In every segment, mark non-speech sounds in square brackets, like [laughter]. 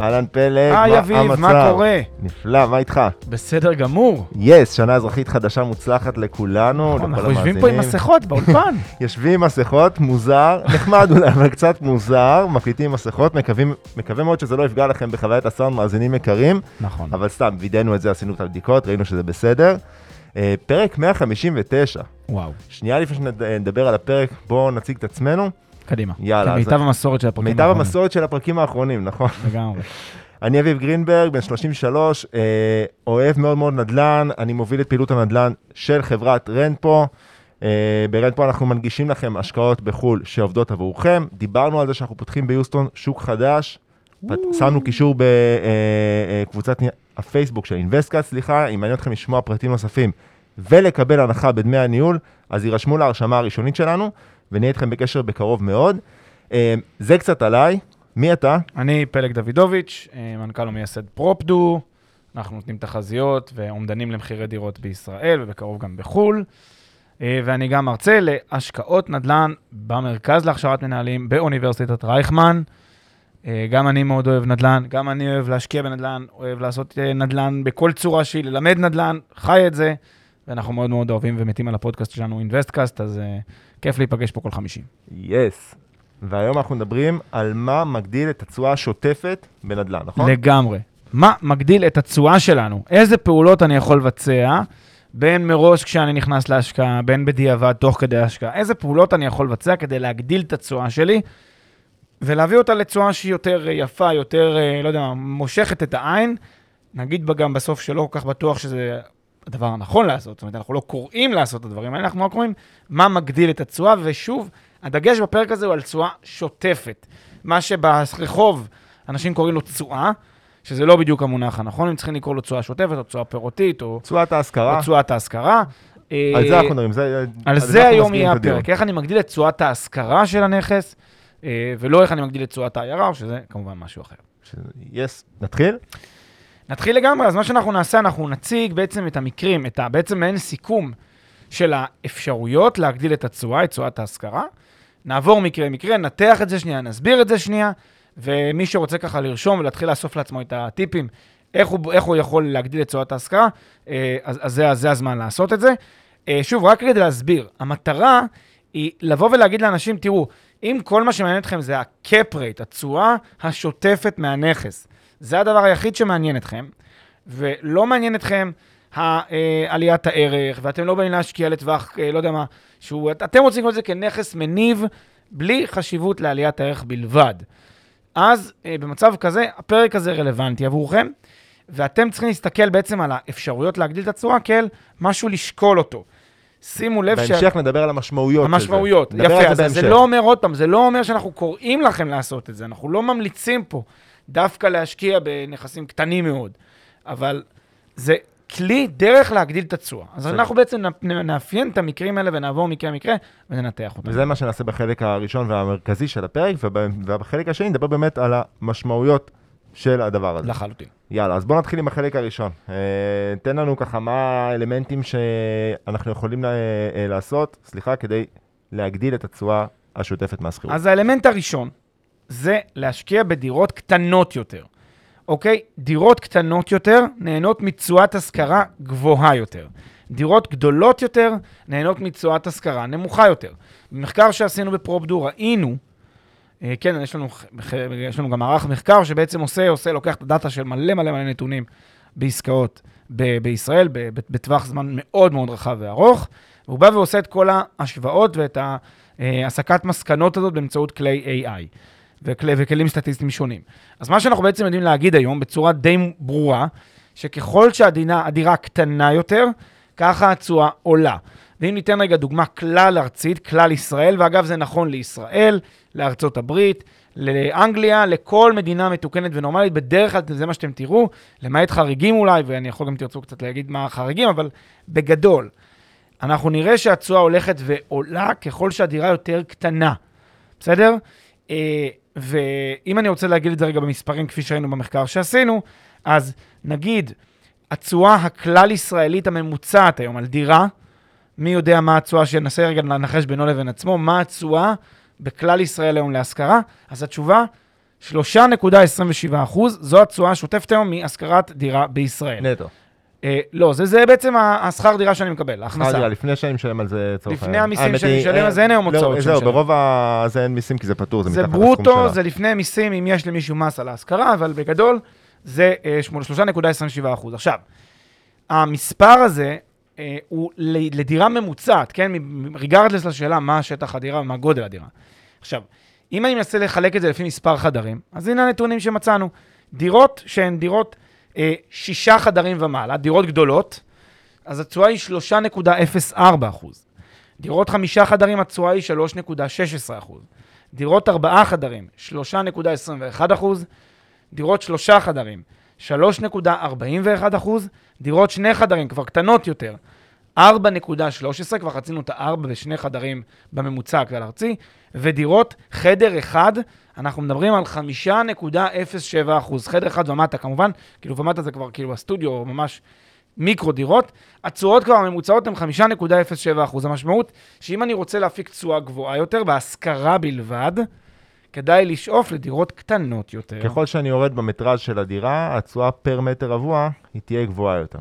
אהלן פלג, היי אביב, מה קורה? נפלא, מה איתך? בסדר גמור. yes, שנה אזרחית חדשה מוצלחת לכולנו, נכון, לכל אנחנו יושבים פה עם המאזינים. מסכות באולפן. [laughs] יושבים עם מסכות, מוזר, נחמד אולי, אבל קצת מוזר, מקליטים עם מסכות, מקווים- מקווה מאוד שזה לא יפגע לכם בחוויית הסאונד, מאזינים יקרים, נכון. אבל סתם, וידאנו את זה, עשינו את הבדיקות, ראינו שזה בסדר. אה, פרק 159, וואו, שנייה לפני שנדבר על הפרק, בואו נציג את עצמנו. קדימה. יאללה, אז- מיטב המסורת של הפרקים מיטב האחרונים. המסורת של הפרקים האחרונים, נכון? לגמרי. [laughs] אני אביב גרינברג, בן 33, אה, אוהב מאוד מאוד נדל"ן, אני מוביל את פעילות הנדל"ן של חברת רנפו. אה, ברנפו אנחנו מנגישים לכם השקעות בחו"ל שעובדות עבורכם. דיברנו על זה שאנחנו פותחים ביוסטון שוק חדש. שמנו קישור בקבוצת הפייסבוק של אינבסטקאסט, סליחה, אם מעניין אתכם לשמוע פרטים נוספים ולקבל הנחה בדמי הניהול, אז הירשמו להרשמה הראשונית שלנו, ונהיה איתכם בקשר בקרוב מאוד. אה, זה קצת עליי, מי אתה? אני פלג דוידוביץ', אה, מנכ"ל ומייסד פרופדו. אנחנו נותנים תחזיות ואומדנים למחירי דירות בישראל ובקרוב גם בחו"ל. אה, ואני גם מרצה להשקעות נדל"ן במרכז להכשרת מנהלים באוניברסיטת רייכמן. גם אני מאוד אוהב נדל"ן, גם אני אוהב להשקיע בנדל"ן, אוהב לעשות נדל"ן בכל צורה שהיא, ללמד נדל"ן, חי את זה, ואנחנו מאוד מאוד אוהבים ומתים על הפודקאסט שלנו, אינוויסטקאסט, אז כיף להיפגש פה כל חמישי. יס. Yes. והיום אנחנו מדברים על מה מגדיל את התשואה השוטפת בנדל"ן, נכון? לגמרי. מה מגדיל את התשואה שלנו? איזה פעולות אני יכול לבצע, בין מראש כשאני נכנס להשקעה, בין בדיעבד, תוך כדי השקעה, איזה פעולות אני יכול לבצע כדי להגדיל את התשואה שלי, ולהביא אותה לתשואה שהיא יותר יפה, יותר, אה, לא יודע מושכת את העין. נגיד גם בסוף שלא כל כך בטוח שזה הדבר הנכון לעשות, זאת אומרת, אנחנו לא קוראים לעשות את הדברים האלה, אנחנו רק אומרים מה מגדיל את התשואה, ושוב, הדגש בפרק הזה הוא על תשואה שוטפת. מה שברחוב אנשים קוראים לו תשואה, שזה לא בדיוק המונח הנכון, הם צריכים לקרוא לו תשואה שוטפת, או תשואה פירותית, או, תשואת ההשכרה, או תשואת ההשכרה. על זה אה, אנחנו מדברים, זה, על זה היום יהיה. הפרק, איך אני מגדיל את תשואת ההשכרה של הנכס, אה, ולא איך אני מגדיל את תשואת העיירה, שזה כמובן משהו אחר. יס, נתחיל? נתחיל לגמרי, אז מה שאנחנו נעשה, אנחנו נציג בעצם את המקרים, את ה, בעצם מעין סיכום של האפשרויות להגדיל את התשואה, את תשואת ההשכרה. נעבור מקרה-מקרה, נתח את זה שנייה, נסביר את זה שנייה, ומי שרוצה ככה לרשום ולהתחיל לאסוף לעצמו את הטיפים, איך הוא, איך הוא יכול להגדיל את תשואת ההשכרה, אה, אז, אז זה, זה הזמן לעשות את זה. אה, שוב, רק כדי להסביר, המטרה היא לבוא ולהגיד לאנשים, תראו, אם כל מה שמעניין אתכם זה ה-cap rate, התשואה השוטפת מהנכס, זה הדבר היחיד שמעניין אתכם, ולא מעניין אתכם אה, עליית הערך, ואתם לא באים להשקיע לטווח, אה, לא יודע מה, שהוא, אתם רוצים לקרוא את זה כנכס מניב, בלי חשיבות לעליית הערך בלבד. אז אה, במצב כזה, הפרק הזה רלוונטי עבורכם, ואתם צריכים להסתכל בעצם על האפשרויות להגדיל את התשואה כאל משהו לשקול אותו. שימו לב שה... בהמשך נדבר על המשמעויות של זה. המשמעויות, יפה, אז זה זה בהמשך. לא אומר, עוד פעם, זה לא אומר שאנחנו קוראים לכם לעשות את זה, אנחנו לא ממליצים פה דווקא להשקיע בנכסים קטנים מאוד, אבל זה כלי, דרך להגדיל את התשואה. אז. אנחנו בעצם נאפיין את המקרים האלה ונעבור מקרה-מקרה וננתח אותם. וזה מה שנעשה בחלק הראשון והמרכזי של הפרק, וב- ובחלק השני נדבר באמת על המשמעויות של הדבר הזה. לחלוטין. יאללה, אז בואו נתחיל עם החלק הראשון. אה, תן לנו ככה מה האלמנטים שאנחנו יכולים לה- אה, לעשות, סליחה, כדי להגדיל את התשואה השוטפת מהשכירות. אז האלמנט הראשון זה להשקיע בדירות קטנות יותר. אוקיי? דירות קטנות יותר נהנות מתשואת השכרה גבוהה יותר. דירות גדולות יותר נהנות מתשואת השכרה נמוכה יותר. במחקר שעשינו בפרופדו ראינו, אה, כן, יש לנו, יש לנו גם מערך מחקר שבעצם עושה, עושה, לוקח את הדאטה של מלא מלא מלא נתונים בעסקאות ב- בישראל, בטווח זמן מאוד מאוד רחב וארוך, והוא בא ועושה את כל ההשוואות ואת ההסקת מסקנות הזאת באמצעות כלי AI. וכלי, וכלים סטטיסטיים שונים. אז מה שאנחנו בעצם יודעים להגיד היום בצורה די ברורה, שככל שהדירה קטנה יותר, ככה התשואה עולה. ואם ניתן רגע דוגמה כלל ארצית, כלל ישראל, ואגב זה נכון לישראל, לארצות הברית, לאנגליה, לכל מדינה מתוקנת ונורמלית, בדרך כלל זה מה שאתם תראו, למעט חריגים אולי, ואני יכול גם תרצו קצת להגיד מה החריגים, אבל בגדול, אנחנו נראה שהתשואה הולכת ועולה ככל שהדירה יותר קטנה, בסדר? ואם אני רוצה להגיד את זה רגע במספרים, כפי שראינו במחקר שעשינו, אז נגיד, התשואה הכלל-ישראלית הממוצעת היום על דירה, מי יודע מה התשואה, שננסה רגע לנחש בינו לבין עצמו, מה התשואה בכלל ישראל היום להשכרה? אז התשובה, 3.27 אחוז, זו התשואה השוטפת היום מהשכרת דירה בישראל. נטו. אה, לא, זה, זה בעצם השכר דירה שאני מקבל, ההכנסה. רגע, לפני שאני משלם על זה, לצורך לפני העניין. המיסים האמת שאני משלם, אה, אז אין היום לא, הוצאות זהו. ברוב. זה אין מיסים כי זה פטור, זה זה מתחת לסכום ברוטו, שלה. זה לפני מיסים, אם יש למישהו מס על ההשכרה, אבל בגדול זה אה, שמונה- 3.27 אחוז. עכשיו, המספר הזה אה, הוא לדירה ממוצעת, כן? ריגרדלס לשאלה מה שטח הדירה ומה גודל הדירה. עכשיו, אם אני מנסה לחלק את זה לפי מספר חדרים, אז הנה הנתונים שמצאנו. דירות שהן דירות אה, שישה חדרים ומעלה, דירות גדולות, אז התשואה היא 3.04 אחוז. דירות חמישה חדרים, התשואה היא 3.16 אחוז. דירות ארבעה חדרים, 3.21 אחוז. דירות שלושה חדרים, 3.41 אחוז. דירות שני חדרים, כבר קטנות יותר, 4.13, כבר חצינו את ה-4 בשני חדרים בממוצע הכלל ארצי. ודירות חדר אחד, אנחנו מדברים על 5.07 אחוז. חדר אחד ומטה כמובן, כאילו ומטה זה כבר כאילו הסטודיו, ממש מיקרו דירות. התשואות כבר הממוצעות הן 5.07 אחוז. המשמעות שאם אני רוצה להפיק תשואה גבוהה יותר, בהשכרה בלבד, כדאי לשאוף לדירות קטנות יותר. ככל שאני יורד במטראז' של הדירה, התשואה פר מטר רבוע, היא תהיה גבוהה יותר.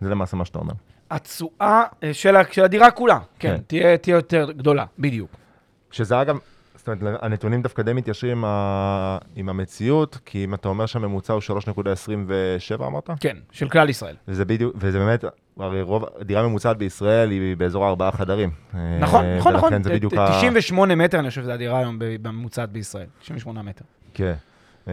זה למעשה מה שאתה אומר. התשואה אה, של, של הדירה כולה, כן, כן. תהיה, תהיה יותר גדולה, בדיוק. שזה אגב, זאת אומרת, הנתונים דווקא די מתיישרים עם, ה... עם המציאות, כי אם אתה אומר שהממוצע הוא 3.27 אמרת? כן, של כלל ישראל. וזה בדיוק, וזה באמת, הרי רוב, דירה ממוצעת בישראל היא באזור הארבעה חדרים. נכון, אה, נכון, נכון. ולכן זה בדיוק ה... 98 מטר, אני חושב שזו הדירה היום בממוצעת בישראל. 98 מטר. כן. אה,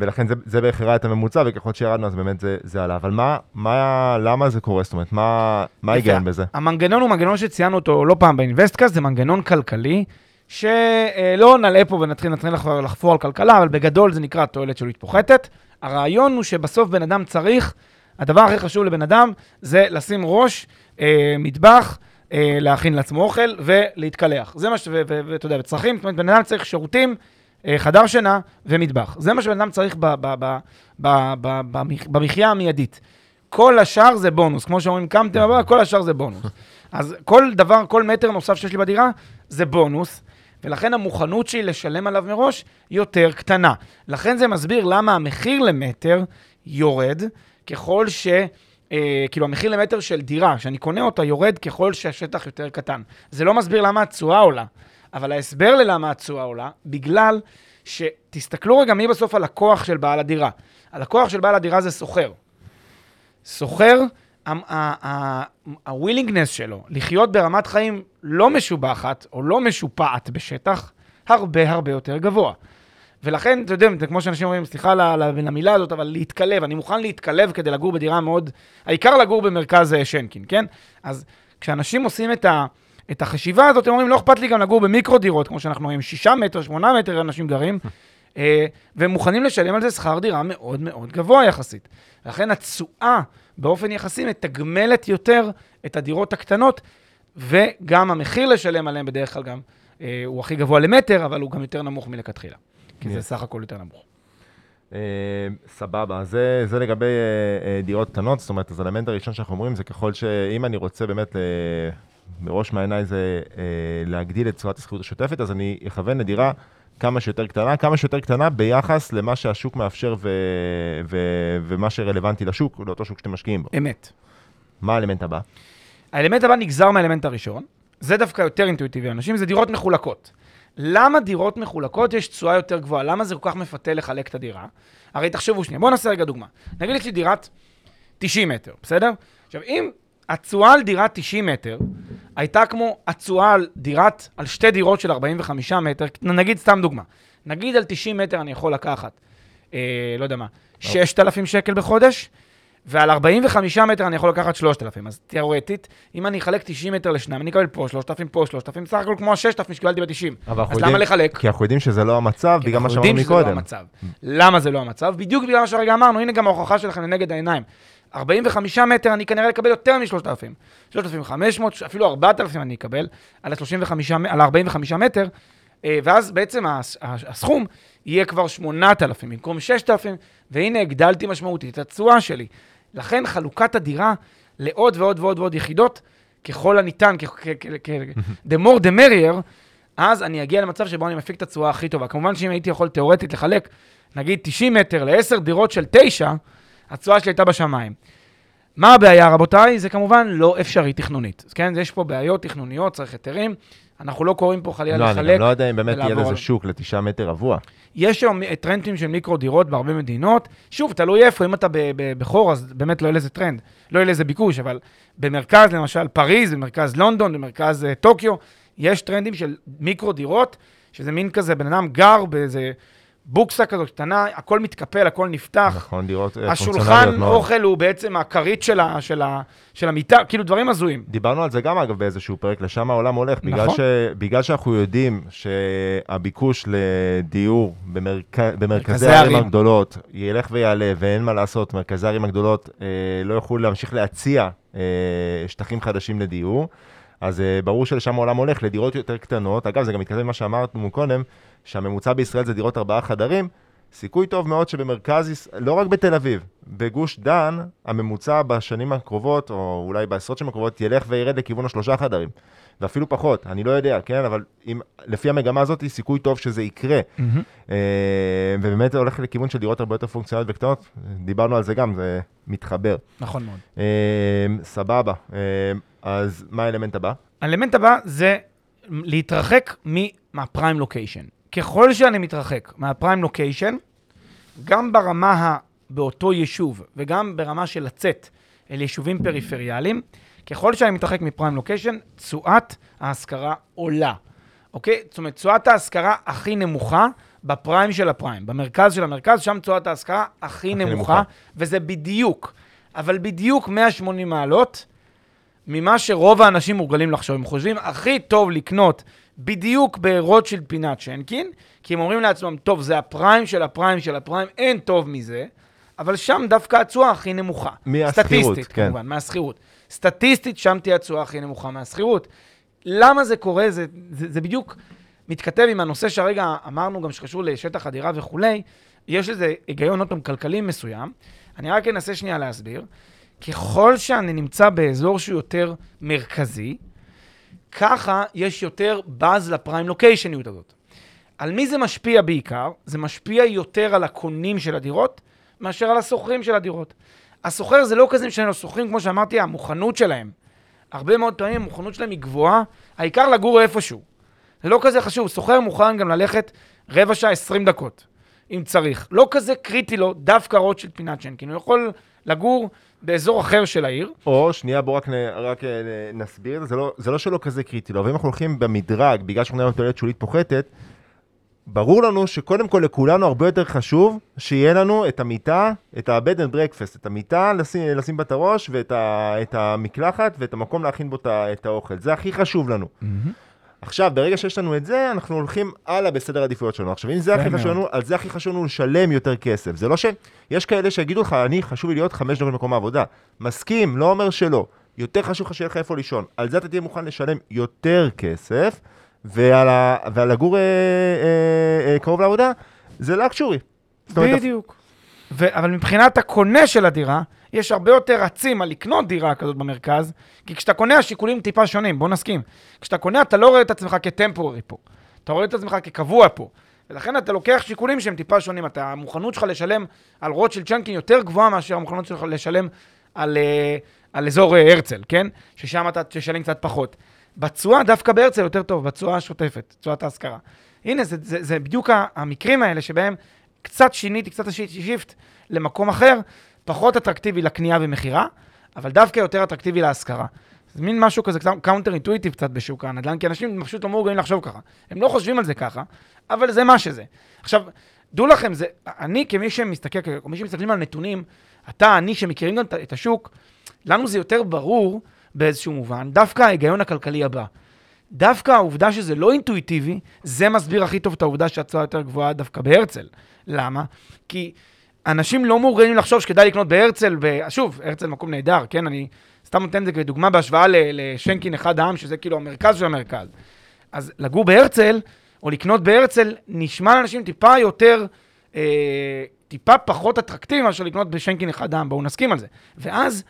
ולכן זה, זה בערך הראה את הממוצע, וככל שירדנו אז באמת זה, זה עלה. אבל מה, מה, למה זה קורה? זאת אומרת, מה. ההיגיון בזה? המנגנון הוא מנגנון שציינו אותו לא פעם באינבסטקאסט, זה מנגנון כלכלי, שלא נלאה פה ונתחיל נתחיל לח- לחפור על כלכלה, אבל בגדול זה נקרא תועלת שלילית פוחתת. הרעיון הוא שבסוף בן אדם צריך, הדבר הכי חשוב לבן אדם זה לשים ראש, אה, מטבח, אה, להכין לעצמו אוכל ולהתקלח. זה מה ש... ואתה יודע, וצרכים, זאת אומרת, בן אדם צריך שירותים, אה, חדר שינה ומטבח. זה מה שבן אדם צריך ב- ב- ב- ב- ב- במח- במחיה המיידית. כל השאר זה בונוס, כמו שאומרים, קמתם כל השאר זה בונוס. אז כל דבר, כל מטר נוסף שיש לי בדירה, זה בונוס, ולכן המוכנות שלי לשלם עליו מראש יותר קטנה. לכן זה מסביר למה המחיר למטר יורד, ככל ש... אה, כאילו המחיר למטר של דירה, שאני קונה אותה, יורד ככל שהשטח יותר קטן. זה לא מסביר למה התשואה עולה, אבל ההסבר ללמה התשואה עולה, בגלל שתסתכלו רגע מי בסוף הלקוח של בעל הדירה. הלקוח של בעל הדירה זה סוחר. סוחר, ה-willingness שלו לחיות ברמת חיים לא משובחת או לא משופעת בשטח, הרבה הרבה יותר גבוה. ולכן, אתה יודע, זה כמו שאנשים אומרים, סליחה למילה הזאת, אבל להתקלב, אני מוכן להתקלב כדי לגור בדירה מאוד... העיקר לגור במרכז אה, שנקין, כן? אז כשאנשים עושים את, ה, את החשיבה הזאת, הם אומרים, לא אכפת לי גם לגור במיקרו דירות, כמו שאנחנו רואים, שישה מטר, שמונה מטר אנשים גרים, [laughs] אה, והם מוכנים לשלם על זה שכר דירה מאוד מאוד גבוה יחסית. לכן התשואה באופן יחסי מתגמלת יותר את הדירות הקטנות, וגם המחיר לשלם עליהן בדרך כלל גם אה, הוא הכי גבוה למטר, אבל הוא גם יותר נמוך מלכתחילה. כי זה Yeah. סך הכל יותר נמוך. אה, סבבה, אז זה, זה לגבי אה, אה, דירות קטנות, זאת אומרת, אז האלמנט הראשון שאנחנו אומרים זה ככל שאם אני רוצה באמת, אה, בראש מעייניי זה אה, להגדיל את תשואת השכירות השוטפת, אז אני אכוון לדירה כמה שיותר קטנה, כמה שיותר קטנה ביחס למה שהשוק מאפשר ו, ו, ומה שרלוונטי לשוק, לאותו שוק שאתם משקיעים בו. אמת. מה האלמנט הבא? האלמנט הבא נגזר מהאלמנט הראשון, זה דווקא יותר אינטואיטיבי לאנשים, זה דירות מחולקות. למה דירות מחולקות יש תשואה יותר גבוהה? למה זה כל כך מפתה לחלק את הדירה? הרי תחשבו שנייה, בואו נעשה רגע דוגמה. נגיד יש לי דירת 90 מטר, בסדר? עכשיו, אם התשואה על דירת 90 מטר הייתה כמו התשואה על דירת, על שתי דירות של 45 מטר, נגיד סתם דוגמה, נגיד על 90 מטר אני יכול לקחת, אה, לא יודע מה, 6,000 שקל בחודש, ועל 45 מטר אני יכול לקחת 3,000. אז תיאורטית, אם אני אחלק 90 מטר לשניים, אני אקבל פה 3,000, פה 3,000, סך הכל כמו ה-6,000 שקיבלתי ב-90. אבל אנחנו אז יודעים- למה לחלק? כי אנחנו יודעים שזה לא המצב, כי בגלל מה אנחנו שאמרנו יודעים שזה לא מקודם. המצב. למה זה לא המצב? בדיוק בגלל מה שהרגע אמרנו, הנה גם ההוכחה שלכם לנגד העיניים. 45 מטר אני כנראה אקבל יותר מ-3,000. 3,500, אפילו 4,000 אני אקבל על ה-35, על ה-45 מטר, אה, ואז בעצם הס- הסכום יהיה כבר 8,000 במקום 6,000, והנה הגדלתי משמעותית את התשואה שלי. לכן חלוקת הדירה לעוד ועוד ועוד ועוד יחידות, ככל הניתן, [laughs] the more the merrier, אז אני אגיע למצב שבו אני מפיק את התשואה הכי טובה. כמובן שאם הייתי יכול תיאורטית לחלק, נגיד 90 מטר ל-10 דירות של 9, התשואה שלי הייתה בשמיים. מה הבעיה, רבותיי? זה כמובן לא אפשרי תכנונית. אז כן, יש פה בעיות תכנוניות, צריך היתרים. אנחנו לא קוראים פה חלילה לא, אני לחלק. גם לא יודע אם באמת יהיה לזה שוק לתשעה מטר רבוע. יש היום טרנדים של מיקרו דירות בהרבה מדינות. שוב, תלוי איפה, אם אתה בחור, אז באמת לא יהיה לזה טרנד, לא יהיה לזה ביקוש, אבל במרכז, למשל פריז, במרכז לונדון, במרכז אה, טוקיו, יש טרנדים של מיקרו דירות, שזה מין כזה, בן אדם גר באיזה בוקסה כזאת קטנה, הכל מתקפל, הכל נפתח. נכון, דירות אה, השולחן פונקציונליות מאוד. אוכל הוא בעצם הכרית של, ה, של, ה, של המיטה, כאילו דברים הזויים. דיברנו על זה גם אגב באיזשהו פרק, לשם העולם הולך, בגלל, נכון. ש... בגלל שאנחנו יודעים שהביקוש לדיור במרכ... במרכזי מרכזי הערים ערים. הגדולות ילך ויעלה, ואין מה לעשות, מרכזי הערים הגדולות אה, לא יוכלו להמשיך להציע אה, שטחים חדשים לדיור, אז אה, ברור שלשם העולם הולך, לדירות יותר קטנות. אגב, זה גם מתכתב עם מה שאמרנו קודם, שהממוצע בישראל זה דירות ארבעה חדרים. סיכוי טוב מאוד שבמרכז, לא רק בתל אביב, בגוש דן, הממוצע בשנים הקרובות, או אולי בעשרות שנים הקרובות, ילך וירד לכיוון השלושה חדרים. ואפילו פחות, אני לא יודע, כן? אבל אם, לפי המגמה הזאת, סיכוי טוב שזה יקרה. אה, ובאמת זה הולך לכיוון של דירות הרבה יותר פונקציונליות וקטנות. דיברנו על זה גם, זה מתחבר. נכון מאוד. אה, סבבה. אה, אז מה האלמנט הבא? האלמנט הבא זה להתרחק מהפריים לוקיישן. ככל שאני מתרחק מהפריים לוקיישן, גם ברמה ה... באותו יישוב וגם ברמה של לצאת אל יישובים פריפריאליים, ככל שאני מתרחק מפריים לוקיישן, תשואת ההשכרה עולה. אוקיי? זאת אומרת, תשואת ההשכרה הכי נמוכה בפריים של הפריים. במרכז של המרכז, שם תשואת ההשכרה הכי נמוכה, נמוכה. וזה בדיוק, אבל בדיוק 180 מעלות ממה שרוב האנשים מורגלים לחשוב. הם חושבים הכי טוב לקנות בדיוק ברוטשילד פינת שנקין, כי הם אומרים לעצמם, טוב, זה הפריים של הפריים של הפריים, אין טוב מזה, אבל שם דווקא התשואה הכי נמוכה. מהשכירות, כן. כמובן, מהשכירות. סטטיסטית, שם תהיה התשואה הכי נמוכה מהשכירות. למה זה קורה? זה, זה, זה בדיוק מתכתב עם הנושא שהרגע אמרנו, גם שקשור לשטח הדירה וכולי. יש לזה היגיון, עוד פעם, כלכלי מסוים. אני רק אנסה שנייה להסביר. ככל שאני נמצא באזור שהוא יותר מרכזי, ככה יש יותר באז לפריים לוקיישניות הזאת. על מי זה משפיע בעיקר? זה משפיע יותר על הקונים של הדירות מאשר על השוכרים של הדירות. השוכר זה לא כזה משנה לו, שוכרים, כמו שאמרתי, המוכנות שלהם. הרבה מאוד פעמים המוכנות שלהם היא גבוהה, העיקר לגור איפשהו. זה לא כזה חשוב, שוכר מוכן גם ללכת רבע שעה, 20 דקות, אם צריך. לא כזה קריטי לו דווקא רוטשילד פינת שנקין, הוא יכול לגור באזור אחר של העיר. או, שנייה, בואו רק, נ, רק אה, נ- נסביר את זה, לא, זה לא שלא כזה קריטי לו, אבל אם אנחנו הולכים במדרג, בגלל שאנחנו על תועלת שולית פוחתת, ברור לנו שקודם כל לכולנו הרבה יותר חשוב שיהיה לנו את המיטה, את ה-bed and breakfast, את המיטה לשים, לשים בה את הראש ואת ה, את המקלחת ואת המקום להכין בו את האוכל. זה הכי חשוב לנו. עכשיו, ברגע שיש לנו את זה, אנחנו הולכים הלאה בסדר העדיפויות שלנו. עכשיו, אם זה הכי מאוד. חשוב לנו, על זה הכי חשוב לנו לשלם יותר כסף. זה לא ש... יש כאלה שיגידו לך, אני, חשוב לי להיות חמש דקות במקום העבודה. מסכים, לא אומר שלא. יותר חשוב לך שיהיה לך איפה לישון. על זה אתה תהיה מוכן לשלם יותר כסף, ועל, ה... ועל לגור אה, אה, אה, קרוב לעבודה, זה לקשורי. זאת אומרת, בדיוק. ו- אבל מבחינת הקונה של הדירה, יש הרבה יותר רצים על לקנות דירה כזאת במרכז, כי כשאתה קונה השיקולים טיפה שונים, בוא נסכים. כשאתה קונה אתה לא רואה את עצמך כטמפוררי פה, אתה רואה את עצמך כקבוע פה. ולכן אתה לוקח שיקולים שהם טיפה שונים. אתה, המוכנות שלך לשלם על רוטשילד צ'נקין יותר גבוהה מאשר המוכנות שלך לשלם על, אה, על אזור אה, הרצל, כן? ששם אתה תשלם קצת פחות. בתשואה, דווקא בהרצל יותר טוב, בתשואה השוטפת, תשואת ההשכרה. הנה, זה, זה, זה בדיוק המקרים האלה שבהם קצת שיניתי, קצת עשיתי shift למקום אחר, פחות אטרקטיבי לקנייה ומכירה, אבל דווקא יותר אטרקטיבי להשכרה. זה מין משהו כזה counter intuitive קצת בשוק הנדל"ן, כי אנשים פשוט לא מורגלים לחשוב ככה. הם לא חושבים על זה ככה, אבל זה מה שזה. עכשיו, דעו לכם, זה, אני כמי שמסתכל, כמי שמסתכלים על נתונים, אתה, אני, שמכירים גם את- השוק, לנו זה יותר ברור באיזשהו מובן, דווקא ההיגיון הכלכלי הבא. דווקא העובדה שזה לא אינטואיטיבי, זה מסביר הכי טוב את העובדה שהתשואה יותר גבוהה דווקא בהרצל. למה? כי אנשים לא מאורגנים לחשוב שכדאי לקנות בהרצל, ב... שוב, הרצל מקום נהדר, כן? אני סתם נותן את זה כדוגמה בהשוואה ל- לשנקין אחד העם, שזה כאילו המרכז של המרכז. אז לגור בהרצל, או לקנות בהרצל, נשמע לאנשים טיפה יותר, אה, טיפה פחות אטרקטיבי מאשר לקנות בשנקין אחד העם, בואו נסכים על זה. ואז,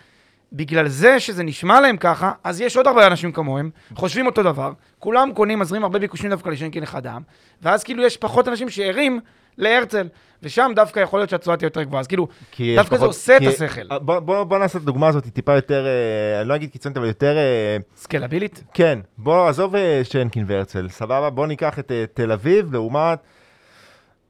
בגלל זה שזה נשמע להם ככה, אז יש עוד הרבה אנשים כמוהם, חושבים אותו דבר, כולם קונים, מזרים הרבה ביקושים דווקא לשנקין אחד העם, ואז כאילו יש פחות אנשים שערים להרצל, ושם דווקא יכול להיות שהתשואה תהיה יותר גבוהה. אז כאילו, דווקא זה פחות- עושה את השכל. בוא, בוא, בוא נעשה את הדוגמה הזאת טיפה יותר, אה, אני לא אגיד קיצונית, אבל יותר, אה, סקלבילית? כן, בוא, עזוב אה, שנקין והרצל, סבבה? בוא ניקח את אה, תל אביב לעומת,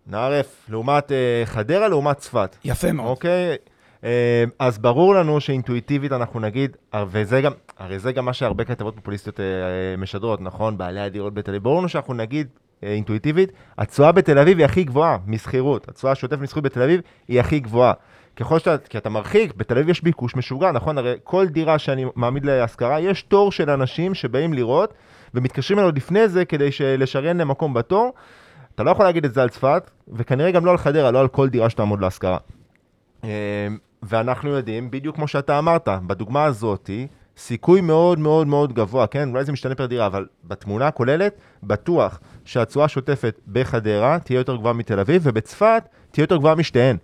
נערף, לעומת אה, חדרה, לעומת צפת. יפה מאוד. אוקיי? אה, אז ברור לנו שאינטואיטיבית אנחנו נגיד, אה, וזה גם, הרי זה גם מה שהרבה כתבות פופוליסטיות אה, אה, משדרות, נכון? בעלי הדירות בתל אביב. ברור לנו שאנחנו נגיד אה, אינטואיטיבית, התשואה בתל אביב היא הכי גבוהה משכירות. התשואה השוטפת משכירות בתל אביב היא הכי גבוהה. ככל שאתה, כי אתה מרחיק, בתל אביב יש ביקוש משוגע, נכון? הרי כל דירה שאני מעמיד להשכרה, יש תור של אנשים שבאים לראות ומתקשרים אליו לפני זה כדי לשריין להם מקום בתור. אתה לא יכול להגיד את זה על צפת, וכנראה גם לא על חדרה, לא על כל דירה שתעמוד להשכרה. אה, ואנחנו יודעים, בדיוק כמו שאתה אמרת, בדוגמה הזאתי, סיכוי מאוד מאוד מאוד גבוה, כן? אולי זה משתנה פר דירה, אבל בתמונה הכוללת, בטוח שהתשואה השוטפת בחדרה תהיה יותר גבוהה מתל אביב, ובצפת תהיה יותר גבוהה משתיהן.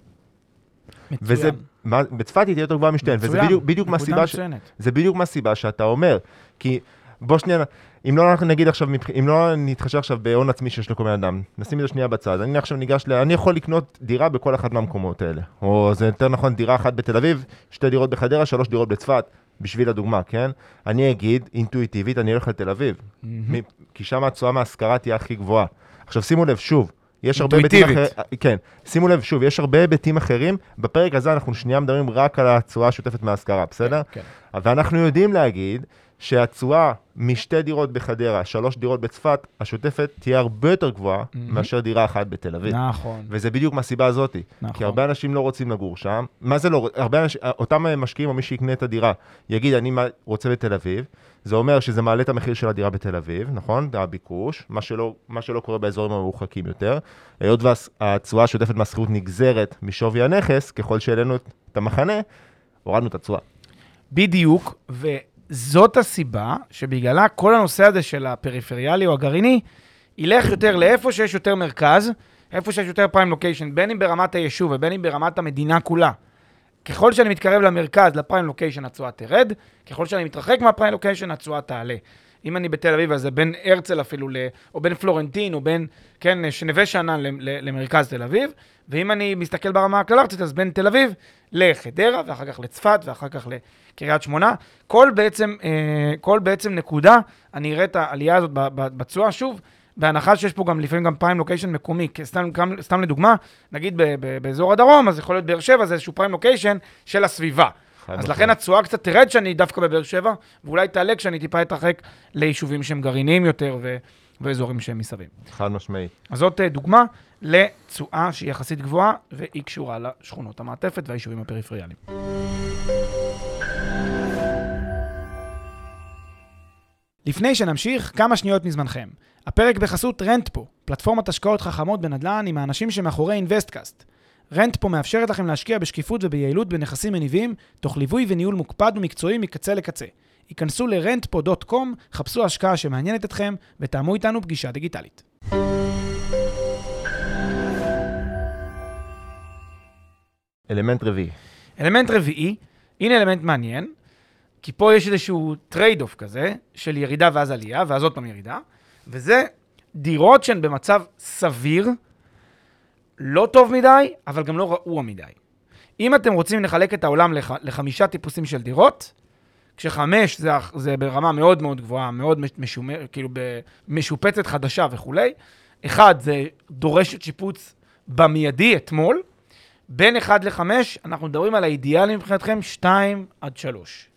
וזה, מצוין. מה, בצפת היא תהיה יותר גבוהה משתיהן, וזה. בדיוק, בדיוק מהסיבה ש... זה בדיוק מהסיבה שאתה אומר. כי בוא שנייה, אם לא אנחנו נגיד עכשיו, אם לא נתחשב עכשיו בהון עצמי שיש לכל בן אדם, נשים את זה שנייה בצד. אני עכשיו ניגש ל... אני יכול לקנות דירה בכל אחד מהמקומות האלה. או זה יותר נכון, דירה אחת בתל אביב, שתי דירות בחדרה, שלוש דירות בצפת, בשביל הדוגמה, כן? אני אגיד, אינטואיטיבית, אני הולך לתל אביב. מ- כי שם התשואה מהשכרה תהיה הכי גבוהה. עכשיו שימו לב, שוב, יש הרבה היבטים. אחרים, כן, שימו לב, שוב, יש הרבה היבטים אחרים, בפרק הזה אנחנו שנייה מדברים רק על התשואה השוטפת מהשכרה, בסדר? כן. ואנחנו יודעים להגיד שהתשואה משתי דירות בחדרה, שלוש דירות בצפת, השוטפת תהיה הרבה יותר גבוהה מאשר דירה אחת בתל אביב. נכון. וזה בדיוק מהסיבה הזאתי. נכון. כי הרבה אנשים לא רוצים לגור שם. מה זה לא, הרבה אנשים, אותם משקיעים או מי שיקנה את הדירה, יגיד, אני רוצה בתל אביב, זה אומר שזה מעלה את המחיר של הדירה בתל אביב, נכון? הביקוש, מה שלא, מה שלא קורה באזורים המרוחקים יותר. היות והתשואה השוטפת מהשכירות נגזרת משווי הנכס, ככל שהעלינו את המחנה, הורדנו את התשואה. בדיוק, וזאת הסיבה שבגללה כל הנושא הזה של הפריפריאלי או הגרעיני, ילך יותר לאיפה שיש יותר מרכז, איפה שיש יותר פריים לוקיישן, בין אם ברמת היישוב ובין אם ברמת המדינה כולה. ככל שאני מתקרב למרכז, לפריים לוקיישן, התשואה תרד, ככל שאני מתרחק מהפריים לוקיישן, התשואה תעלה. אם אני בתל אביב, אז זה בין הרצל אפילו, ל... או בין פלורנטין, או בין, כן, שנווה שאנן למרכז תל אביב, ואם אני מסתכל ברמה הכלל ארצית, אז בין תל אביב לחדרה, ואחר כך לצפת, ואחר כך לקריית שמונה. כל בעצם, אה, כל בעצם נקודה, אני אראה את העלייה הזאת בתשואה, שוב, בהנחה שיש פה גם לפעמים גם פריים לוקיישן מקומי, סתם, סתם לדוגמה, נגיד באזור הדרום, אז יכול להיות באר שבע, זה איזשהו פריים לוקיישן של הסביבה. אז. לכן התשואה קצת תרד כשאני דווקא בבאר שבע, ואולי תעלה כשאני טיפה אתרחק ליישובים שהם גרעיניים יותר ו- ואזורים שהם מסביב. חד משמעית. אז זאת אה, דוגמה לתשואה שהיא יחסית גבוהה, והיא קשורה לשכונות המעטפת והיישובים הפריפריאליים. לפני שנמשיך, כמה שניות מזמנכם. הפרק בחסות רנטפו, פלטפורמת השקעות חכמות בנדל"ן עם האנשים שמאחורי אינוויסטקאסט. רנטפו מאפשרת לכם להשקיע בשקיפות וביעילות בנכסים מניבים, תוך ליווי וניהול מוקפד ומקצועי מקצה לקצה. היכנסו ל-rentpo.com, חפשו השקעה שמעניינת אתכם, ותאמו איתנו פגישה דיגיטלית. אלמנט רביעי. אלמנט רביעי, הנה אלמנט מעניין, כי פה יש איזשהו trade off כזה, של ירידה ואז עלייה, ואז עוד פעם ירידה, וזה דירות שהן במצב סביר, לא טוב מדי, אבל גם לא רעוע מדי. אם אתם רוצים לחלק את העולם לח, לחמישה טיפוסים של דירות, כשחמש זה, זה ברמה מאוד מאוד גבוהה, מאוד מש- משומר, כאילו משופצת חדשה וכולי, אחד זה דורשת שיפוץ במיידי אתמול, בין 1 ל-5, אנחנו מדברים על האידיאלי מבחינתכם 2 עד 3.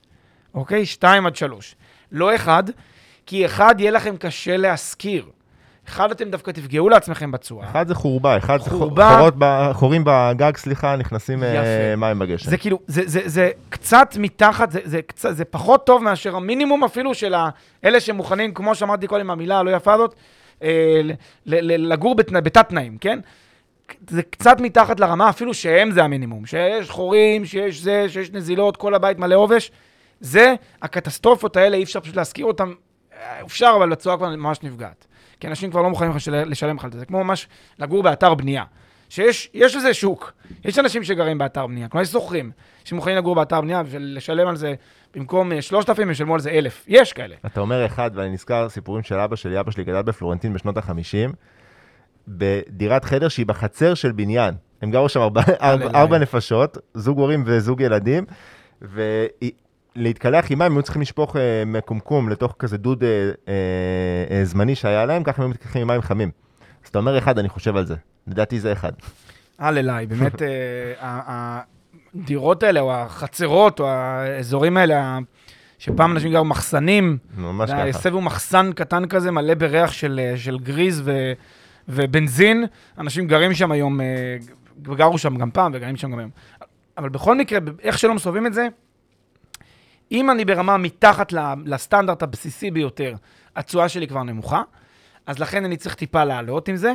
אוקיי? 2 עד 3. לא 1, כי 1 יהיה לכם קשה להשכיר. אחד, אתם דווקא תפגעו לעצמכם בתשואה. אחד זה חורבה, אחד זה חורבה. חורות ב- חורים בגג, סליחה, נכנסים אה, יפה. מים בגשם. זה כאילו, זה, זה, זה קצת מתחת, זה, זה, קצת, זה פחות טוב מאשר המינימום אפילו של אלה שמוכנים, כמו שאמרתי קודם, המילה הלא יפה הזאת, אה, לגור בתנא- בתת-תנאים, כן? זה קצת מתחת לרמה, אפילו שהם זה המינימום. שיש חורים, שיש זה, שיש נזילות, כל הבית מלא עובש. זה, הקטסטרופות האלה, אי אפשר פשוט להזכיר אותן. אה, אפשר, אבל התשואה כבר ממש נפגעת. כי אנשים כבר לא מוכנים לשלם- לך על זה. זה כמו ממש לגור באתר בנייה. שיש יש לזה שוק. יש אנשים שגרים באתר בנייה. כלומר, יש שוכרים שמוכנים לגור באתר בנייה ולשלם על זה, במקום אה, 3,000, ישלמו על זה 1,000. יש כאלה. אתה אומר אחד, ואני נזכר סיפורים של אבא שלי, אבא שלי גדל בפלורנטין בשנות ה-50, בדירת חדר שהיא בחצר של בניין. הם גרו שם ארבע, [laughs] ארבע, נפשות, זוג הורים וזוג ילדים, ולהתקלח עם מים, הם היו צריכים לשפוך אה, מקומקום לתוך כזה דוד אה, אה, אה, זמני שהיה להם, ככה הם היו מתקלחים עם מים חמים. אז אתה אומר אחד, אני חושב על זה. לדעתי זה אחד. הל אליי, באמת, אה, הדירות האלה, או החצרות, או האזורים האלה, שפעם אנשים גרו מחסנים, ממש ככה. הסבו מחסן קטן כזה, מלא בריח של, אה, של גריז ו, ובנזין. אנשים גרים שם היום, אה, גרו שם גם פעם וגרים שם גם היום. אבל בכל מקרה, איך שלא מסובבים את זה, אם אני ברמה מתחת לסטנדרט הבסיסי ביותר, התשואה שלי כבר נמוכה, אז לכן אני צריך טיפה לעלות עם זה.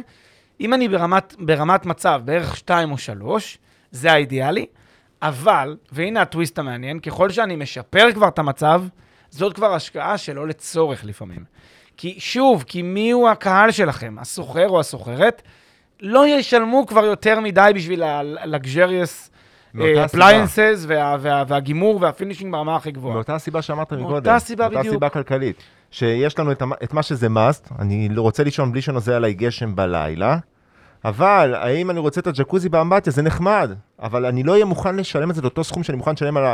אם אני ברמת, ברמת מצב, בערך 2 או 3, זה האידיאלי, אבל, והנה הטוויסט המעניין, ככל שאני משפר כבר את המצב, זאת כבר השקעה שלא לצורך לפעמים. כי שוב, כי מי הוא הקהל שלכם, הסוחר או הסוחרת, לא ישלמו כבר יותר מדי בשביל ה-luxurious מאותה סיבה. וה, וה, והגימור וה finishing ברמה הכי גבוהה. מאותה סיבה שאמרת מאותה מקודם. סיבה מאותה בדיוק. סיבה כלכלית. שיש לנו את, מה שזה must, אני לא רוצה לישון בלי שנוזל עליי גשם בלילה, אבל האם אני רוצה את הג'קוזי באמבטיה? זה נחמד, אבל אני לא אהיה מוכן לשלם את זה לאותו סכום שאני מוכן לשלם על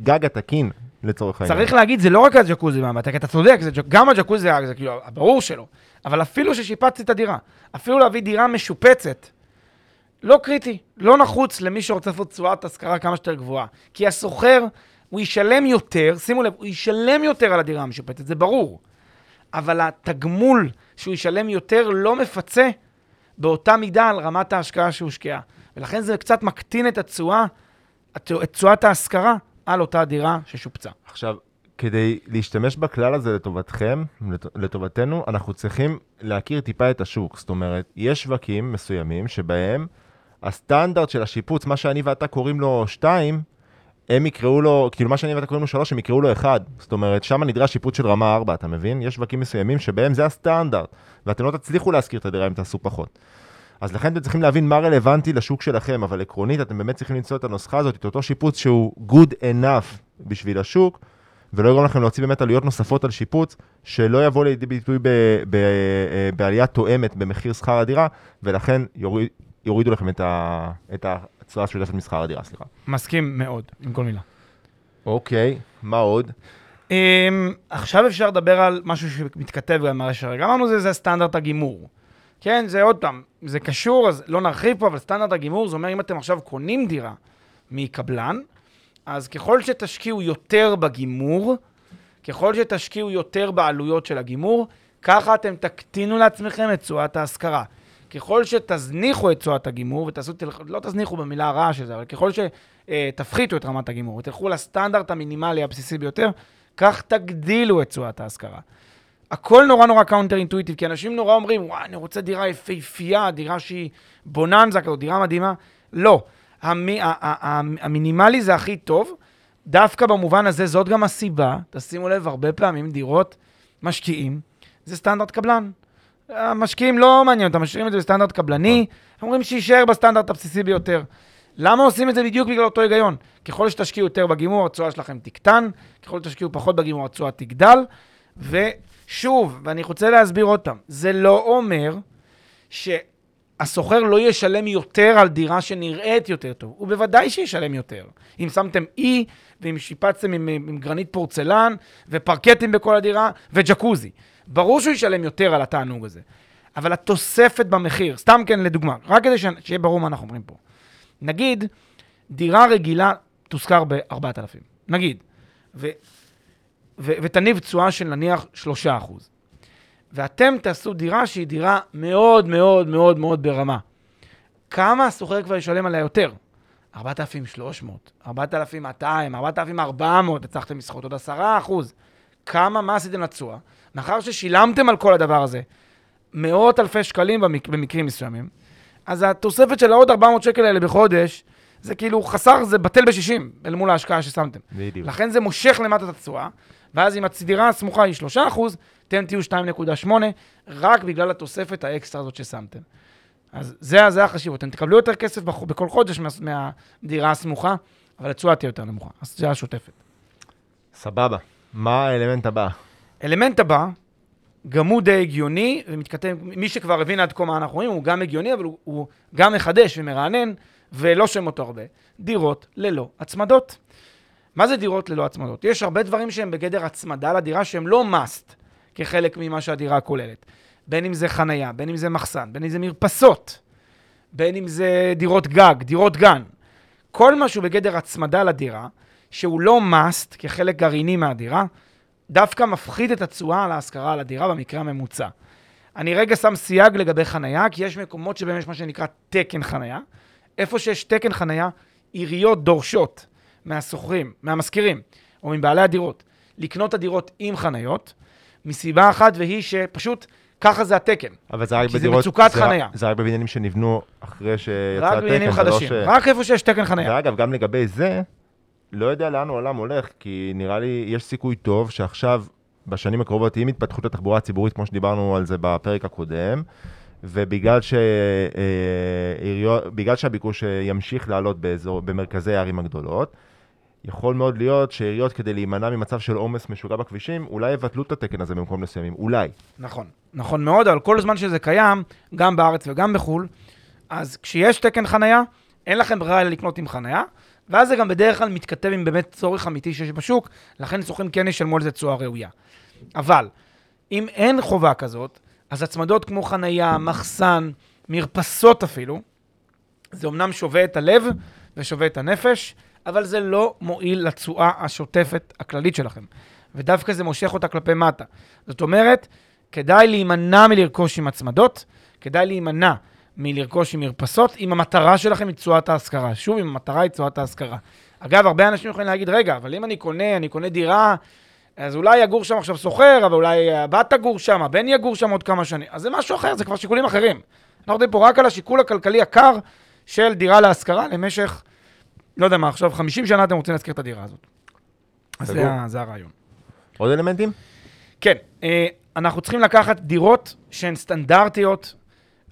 הגג התקין, לצורך העניין. צריך להגיד, זה לא רק הג'קוזי מהמטה, כי אתה צודק, זה, גם הג'קוזי זה כאילו, ברור שלא. אבל אפילו ששיפצתי את הדירה, אפילו להביא דירה משופצת, לא קריטי, לא נחוץ למי שרוצה לעשות תשואת השכרה כמה שיותר גבוהה. כי השוכר, הוא ישלם יותר, שימו לב, הוא ישלם יותר על הדירה המשופצת, זה ברור. אבל התגמול שהוא ישלם יותר לא מפצה באותה מידה על רמת ההשקעה שהושקעה. ולכן זה קצת מקטין את התשואה, את את תשואת ההשכרה על אותה דירה ששופצה. עכשיו, כדי להשתמש בכלל הזה לטובתכם, לט- לטובתנו, אנחנו צריכים להכיר טיפה את השוק. זאת אומרת, יש שווקים מסוימים שבהם הסטנדרט של השיפוץ, מה שאני ואתה קוראים לו 2, הם יקראו לו, כאילו מה שאני ואתה קוראים לו 3, הם יקראו לו 1. זאת אומרת, שם נדרש שיפוץ של רמה 4, אתה מבין? יש שווקים מסוימים שבהם זה הסטנדרט, ואתם לא תצליחו להשכיר את הדירה אם תעשו פחות. אז לכן אתם צריכים להבין מה רלוונטי לשוק שלכם, אבל עקרונית אתם באמת צריכים למצוא את הנוסחה הזאת, את אותו שיפוץ שהוא good enough בשביל השוק, ולא יגרום לכם להוציא באמת עלויות נוספות על שיפוץ, שלא יבוא לידי ביטוי אה, בעלייה תואמת במחיר שכר הדירה, ולכן יוריד, יורידו לכם את, ה, את התשואה השוטפת משכר הדירה, סליחה. מסכים מאוד עם כל מילה. אוקיי, מה עוד? Um, עכשיו אפשר לדבר על משהו שמתכתב גם מהרשת הרגע. אמרנו זה, זה סטנדרט הגימור. כן, זה עוד פעם, זה קשור, אז לא נרחיב פה, אבל סטנדרט הגימור, זה אומר אם אתם עכשיו קונים דירה מקבלן, אז ככל שתשקיעו יותר בגימור, ככל שתשקיעו יותר בעלויות של הגימור, ככה אתם תקטינו לעצמכם את תשואת ההשכרה. ככל שתזניחו את תשואת הגימור, ותעשו, לא תזניחו במילה הרעה של זה, אבל ככל שתפחיתו את רמת הגימור, ותלכו לסטנדרט המינימלי הבסיסי ביותר, כך תגדילו את תשואת ההשכרה. הכל נורא נורא counter intuitive, כי אנשים נורא אומרים, וואי, אני רוצה דירה יפהפייה, דירה שהיא בוננזה כזאת, דירה מדהימה. לא. המי, ה, ה, ה, המינימלי זה הכי טוב. דווקא במובן הזה, זאת גם הסיבה, תשימו לב, הרבה פעמים דירות משקיעים, זה סטנדרט קבלן. המשקיעים לא מעניין אותם, משאירים את זה בסטנדרט קבלני, אומרים שיישאר בסטנדרט הבסיסי ביותר. למה עושים את זה בדיוק בגלל אותו היגיון? ככל שתשקיעו יותר בגימור, התשואה שלכם תקטן, ככל שתשקיעו פחות בגימור, התשואה תגדל, ושוב, ואני רוצה להסביר עוד פעם, זה לא אומר שהסוחר לא ישלם יותר על דירה שנראית יותר טוב, הוא בוודאי שישלם יותר. אם שמתם אי, ואם שיפצתם עם, עם גרנית פורצלן, ופרקטים בכל הדירה, וג'קוזי. ברור שהוא ישלם יותר על התענוג הזה. אבל התוספת במחיר, סתם כן לדוגמה, רק כדי שיהיה ברור מה אנחנו אומרים פה. נגיד, דירה רגילה תושכר ב-4,000, נגיד, ו, ו, ותניב תשואה של נניח 3%. ואתם תעשו דירה שהיא דירה מאוד מאוד מאוד מאוד ברמה. כמה השוכר כבר ישלם עליה יותר? 4,300, 4,200, 4,400, הצלחתם לסחוט עוד 10 אחוז. כמה, מה עשיתם לתשואה? מאחר ששילמתם על כל הדבר הזה מאות אלפי שקלים במק... במקרים מסוימים, אז התוספת של העוד 400 שקל האלה בחודש, זה כאילו חסר, זה בטל ב-60 אל מול ההשקעה ששמתם. בדיוק. לכן זה מושך למטה את התשואה, ואז אם הדירה הסמוכה היא 3%, אתם תהיו 2.8, רק בגלל התוספת האקסטרה הזאת ששמתם. אז זה, זה החשיבות. אתם תקבלו יותר כסף בכל חודש מה, מהדירה הסמוכה, אבל התשואה תהיה יותר נמוכה. אז זה השוטפת. סבבה. מה האלמנט הבא? אלמנט הבא, גם הוא די הגיוני, ומתכתב, מי שכבר הבין עד כה מה אנחנו רואים, הוא גם הגיוני, אבל הוא, הוא גם מחדש ומרענן, ולא שומעים אותו הרבה. דירות ללא הצמדות. מה זה דירות ללא הצמדות? יש הרבה דברים שהם בגדר הצמדה לדירה שהם לא must כחלק ממה שהדירה כוללת. בין אם זה חנייה, בין אם זה מחסן, בין אם זה מרפסות, בין אם זה דירות גג, דירות גן. כל מה שהוא בגדר הצמדה לדירה, שהוא לא must כחלק גרעיני מהדירה, דווקא מפחית את התשואה על ההשכרה על הדירה במקרה הממוצע. אני רגע שם סייג לגבי חנייה, כי יש מקומות שבהם יש מה שנקרא תקן חנייה. איפה שיש תקן חנייה, עיריות דורשות מהשוכרים, מהמשכירים, או מבעלי הדירות, לקנות את הדירות עם חניות, מסיבה אחת, והיא שפשוט ככה זה התקן. אבל זה רק כי זה בדירות... מצוקת זה- חנייה. זה רק בבניינים שנבנו אחרי שיצא רק התקן. בבניינים זה לא חדשים, ש- רק איפה שיש תקן חנייה. ואגב, גם לגבי זה, לא יודע לאן העולם הולך, כי נראה לי יש סיכוי טוב שעכשיו, בשנים הקרובות, עם התפתחות התחבורה הציבורית, כמו שדיברנו על זה בפרק הקודם, ובגלל ש... אה, בגלל שהביקוש אה, ימשיך לעלות באזור, במרכזי הערים הגדולות, יכול מאוד להיות שעיריות, כדי להימנע ממצב של עומס משוגע בכבישים, אולי יבטלו את התקן הזה במקום מסוימים. אולי. נכון, נכון מאוד, אבל כל זמן שזה קיים, גם בארץ וגם בחו"ל, אז כשיש תקן חנייה, אין לכם ברירה לקנות עם חנייה, ואז זה גם בדרך כלל מתכתב עם באמת צורך אמיתי שיש בשוק, לכן שוכרים כן ישלמו על זה תשואה ראויה. אבל, אם אין חובה כזאת, אז הצמדות כמו חנייה, מחסן, מרפסות אפילו, זה אמנם שובה את הלב ושובה את הנפש, אבל זה לא מועיל לתשואה השוטפת הכללית שלכם. ודווקא זה מושך אותה כלפי מטה. זאת אומרת, כדאי להימנע מלרכוש עם הצמדות, כדאי להימנע מלרכוש עם מרפסות, אם המטרה שלכם היא תשואת ההשכרה. שוב, אם המטרה היא תשואת ההשכרה. אגב, הרבה אנשים יכולים להגיד, רגע, אבל אם אני קונה, אני קונה דירה, אז אולי יגור שם עכשיו סוחר, אבל אולי הבת תגור שם, הבן יגור שם עוד כמה שנים. אז זה משהו אחר, זה כבר שיקולים אחרים. אנחנו מדברים פה רק על השיקול הכלכלי הקר של דירה להשכרה למשך, לא יודע מה, עכשיו 50 שנה אתם רוצים להשכיר את הדירה הזאת. אז זה, זה הרעיון. עוד אלמנטים? כן, אה, אנחנו צריכים לקחת דירות שהן סטנדרטיות,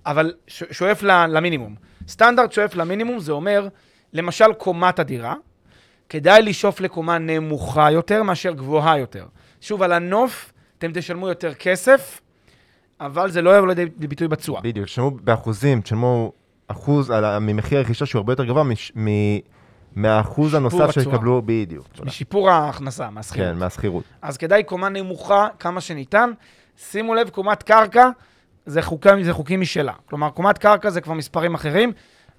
אבל ש- שואף למינימום. סטנדרט שואף למינימום, זה אומר, למשל קומת הדירה, כדאי לשאוף לקומה נמוכה יותר מאשר גבוהה יותר. שוב, על הנוף אתם תשלמו יותר כסף, אבל זה לא יבוא לידי ביטוי בתשואה. בדיוק, תשלמו באחוזים, תשלמו אחוז על, ממחיר הרכישה שהוא הרבה יותר גבוה מש, מ, מהאחוז הנוסף. שיקבלו, בדיוק. משיפור ההכנסה, מהשכירות. כן, מהשכירות. אז כדאי קומה נמוכה כמה שניתן. שימו לב, קומת קרקע זה חוקים, זה חוקים משלה. כלומר, קומת קרקע זה כבר מספרים אחרים,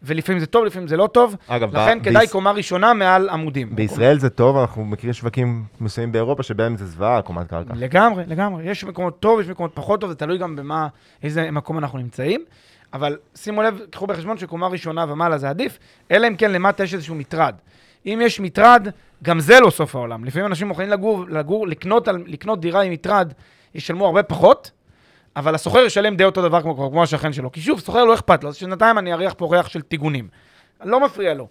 ולפעמים זה טוב, לפעמים זה לא טוב. אגב, לכן ב- כדאי ביש- קומה ראשונה מעל עמודים. בישראל זה טוב, אנחנו מכירים שווקים מסוימים באירופה שבהם זה זוועה, קומת קרקע. לגמרי, לגמרי. יש מקומות טוב, יש מקומות פחות טוב, זה תלוי גם במה, איזה מקום אנחנו נמצאים. אבל שימו לב, קחו בחשבון שקומה ראשונה ומעלה זה עדיף, אלא אם כן למטה יש איזשהו מטרד. אם יש מטרד, גם זה לא סוף העולם. לפעמים אנשים מוכנים לגור, לגור לקנות, על, לקנות דירה עם מטרד, ישלמו הרבה פחות, אבל הסוחר ישלם די אותו דבר כמו, כמו השכן שלו. כי שוב, סוחר לא אכפת לו, אז שנתיים אני אריח פה ריח של טיגונים. לא מפריע לו.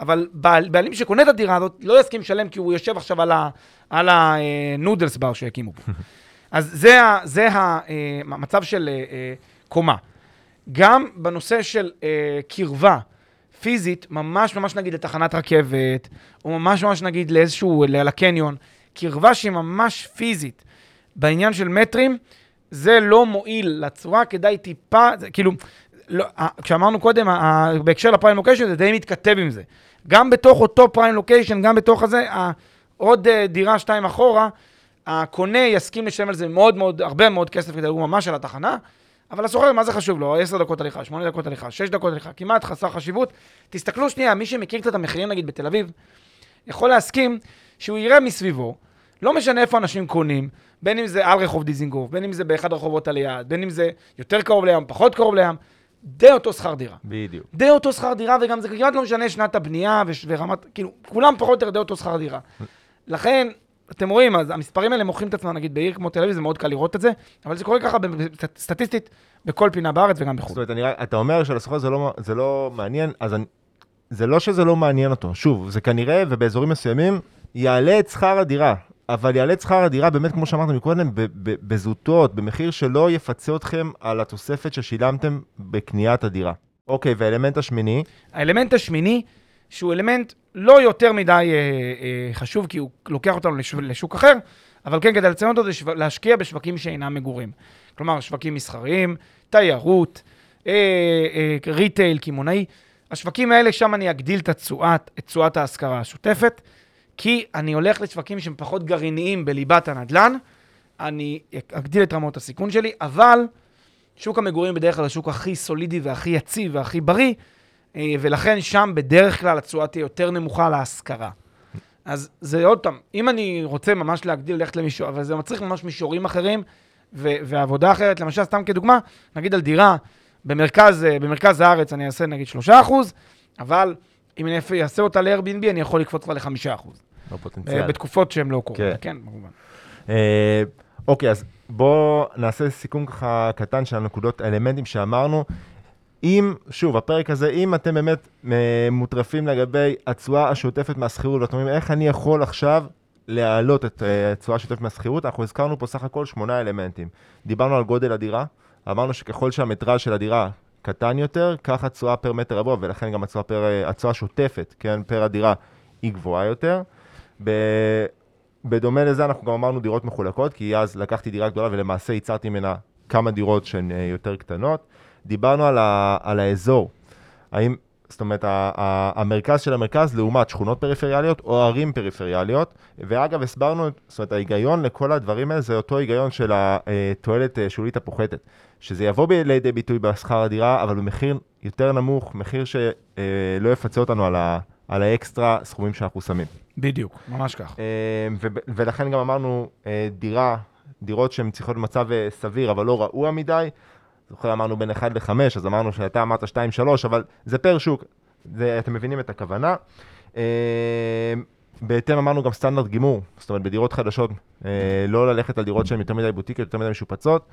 אבל בעל, בעלים שקונה את הדירה הזאת לא יסכים לשלם כי הוא יושב עכשיו על, ה, על ה noodles bar שהקימו פה. [laughs] אז זה, ה, זה ה, אה, המצב של אה, אה, קומה. גם בנושא של אה, קרבה פיזית, ממש ממש נגיד לתחנת רכבת, או ממש ממש נגיד לאיזשהו, לקניון, קרבה שהיא ממש פיזית בעניין של מטרים, זה לא מועיל לצורה, כדאי טיפה, זה, כאילו, לא, כשאמרנו קודם, בהקשר לפריים לוקיישן, זה די מתכתב עם זה. גם בתוך אותו פריים לוקיישן, גם בתוך הזה, עוד אה, דירה שתיים אחורה, הקונה יסכים לשלם על זה מאוד מאוד, הרבה מאוד כסף כדי לגור ממש על התחנה, אבל הסוחר, מה זה חשוב לו? 10 דקות הליכה, 8 דקות הליכה, 6 דקות הליכה, כמעט חסר חשיבות. תסתכלו שנייה, מי שמכיר קצת את המחירים נגיד בתל אביב, יכול להסכים שהוא יראה מסביבו, לא משנה איפה אנשים קונים, בין אם זה על רחוב דיזינגוף, בין אם זה באחד הרחובות על היעד, בין אם זה יותר קרוב לים, פחות קרוב לים, די אותו שכר דירה. בדיוק. די אותו שכר דירה, וגם זה כמעט לא משנה שנת הבנייה וש- ורמת, כאילו, כולם פחות או יותר די אותו שכר דירה. לכן, אתם רואים, אז המספרים האלה מוכרים את עצמם, נגיד בעיר כמו תל אביב, זה מאוד קל לראות את זה, אבל זה קורה ככה סטטיסטית בכל פינה בארץ וגם בחו"ל. זאת אומרת, אתה אומר שלסוחר זה לא, זה לא מעניין, אז אני, זה לא שזה לא מעניין אותו. שוב, זה כנראה, ובאזורים מסוימים, יעלה את שכר הדירה. אבל יעלה את שכר הדירה, באמת, כמו שאמרת מקודם, בזוטות, במחיר שלא יפצה אתכם על התוספת ששילמתם בקניית הדירה. אוקיי, והאלמנט השמיני, האלמנט השמיני, שהוא אלמנט לא יותר מדי אה, אה, חשוב, כי הוא לוקח אותנו לש, לשוק אחר, אבל כן, כדי לציין אותו, זה שו, להשקיע בשווקים שאינם מגורים. כלומר, שווקים מסחריים, תיירות, אה, אה, retail, קמעונאי. השווקים האלה, שם אני אגדיל את תשואת ההשכרה השוטפת, כי אני הולך לשווקים שהם פחות גרעיניים בליבת הנדל"ן, אני אגדיל את רמות הסיכון שלי, אבל שוק המגורים בדרך כלל השוק הכי סולידי והכי יציב והכי בריא, אה, ולכן שם בדרך כלל התשואה תהיה יותר נמוכה להשכרה. אז זה עוד פעם, אם אני רוצה ממש להגדיל, ללכת למישור, אבל זה מצריך ממש מישורים אחרים ו- ועבודה אחרת. למשל, סתם כדוגמה, נגיד על דירה, במרכז, אה, במרכז הארץ אני אעשה נגיד 3%, אבל אם אני אעשה אותה ל-Airbnb, אני יכול לקפוץ לה ל-5%. בפוטנציאל. בתקופות שהן לא קורות, כן. כן, כמובן. אה, אוקיי, אז בואו נעשה סיכום ככה קטן של הנקודות, האלמנטים שאמרנו. אם, שוב, הפרק הזה, אם אתם באמת אה, מוטרפים לגבי התשואה השוטפת מהשכירות, ואתם אומרים, איך אני יכול עכשיו להעלות את אה, התשואה השוטפת מהשכירות, אנחנו הזכרנו פה סך הכל שמונה אלמנטים. דיברנו על גודל הדירה, אמרנו שככל שהמטראז' של הדירה קטן יותר, כך התשואה פר מטר רבוע, ולכן גם אה, התשואה השוטפת, כן, פר הדירה, היא גבוהה יותר. ב... בדומה לזה אנחנו גם אמרנו דירות מחולקות, כי אז לקחתי דירה גדולה ולמעשה ייצרתי ממנה כמה דירות שהן אה, יותר קטנות. דיברנו על, ה, על האזור, האם, זאת אומרת, ה, ה, המרכז של המרכז לעומת שכונות פריפריאליות או ערים פריפריאליות, ואגב, הסברנו, זאת אומרת, ההיגיון לכל הדברים האלה זה אותו היגיון של התועלת אה, שולית הפוחתת, שזה יבוא ב- לידי ביטוי בשכר הדירה, אבל במחיר יותר נמוך, מחיר שלא יפצה אותנו על, על האקסטרה סכומים שאנחנו שמים. בדיוק, ממש כך. אה, ולכן גם אמרנו אה, דירה, דירות שהן צריכות במצב אה, סביר, אבל לא רעוע מדי. זוכר, אמרנו בין 1 ל-5, אז אמרנו שאתה אמרת 2-3, אבל זה פר שוק, זה, אתם מבינים את הכוונה. בהתאם אמרנו גם סטנדרט גימור, זאת אומרת בדירות חדשות, לא ללכת על דירות שהן יותר מדי בוטיקיות, יותר מדי משופצות.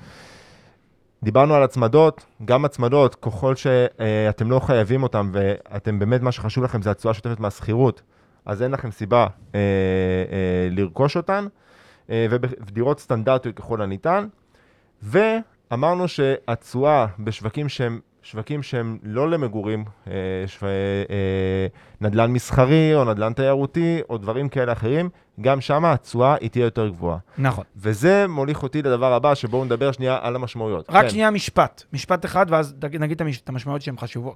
דיברנו על הצמדות, גם הצמדות, ככל שאתם לא חייבים אותן ואתם באמת, מה שחשוב לכם זה התשואה השוטפת מהשכירות, אז אין לכם סיבה אה, אה, לרכוש אותן, אה, ודירות סטנדרטיות ככל הניתן. ואמרנו שהתשואה בשווקים שהם, שווקים שהם לא למגורים, אה, שו, אה, נדל"ן מסחרי או נדל"ן תיירותי או דברים כאלה אחרים, גם שם התשואה היא תהיה יותר גבוהה. נכון. וזה מוליך אותי לדבר הבא, שבואו נדבר שנייה על המשמעויות. רק כן. שנייה משפט, משפט אחד, ואז נגיד- את המשמעויות שהן חשובות.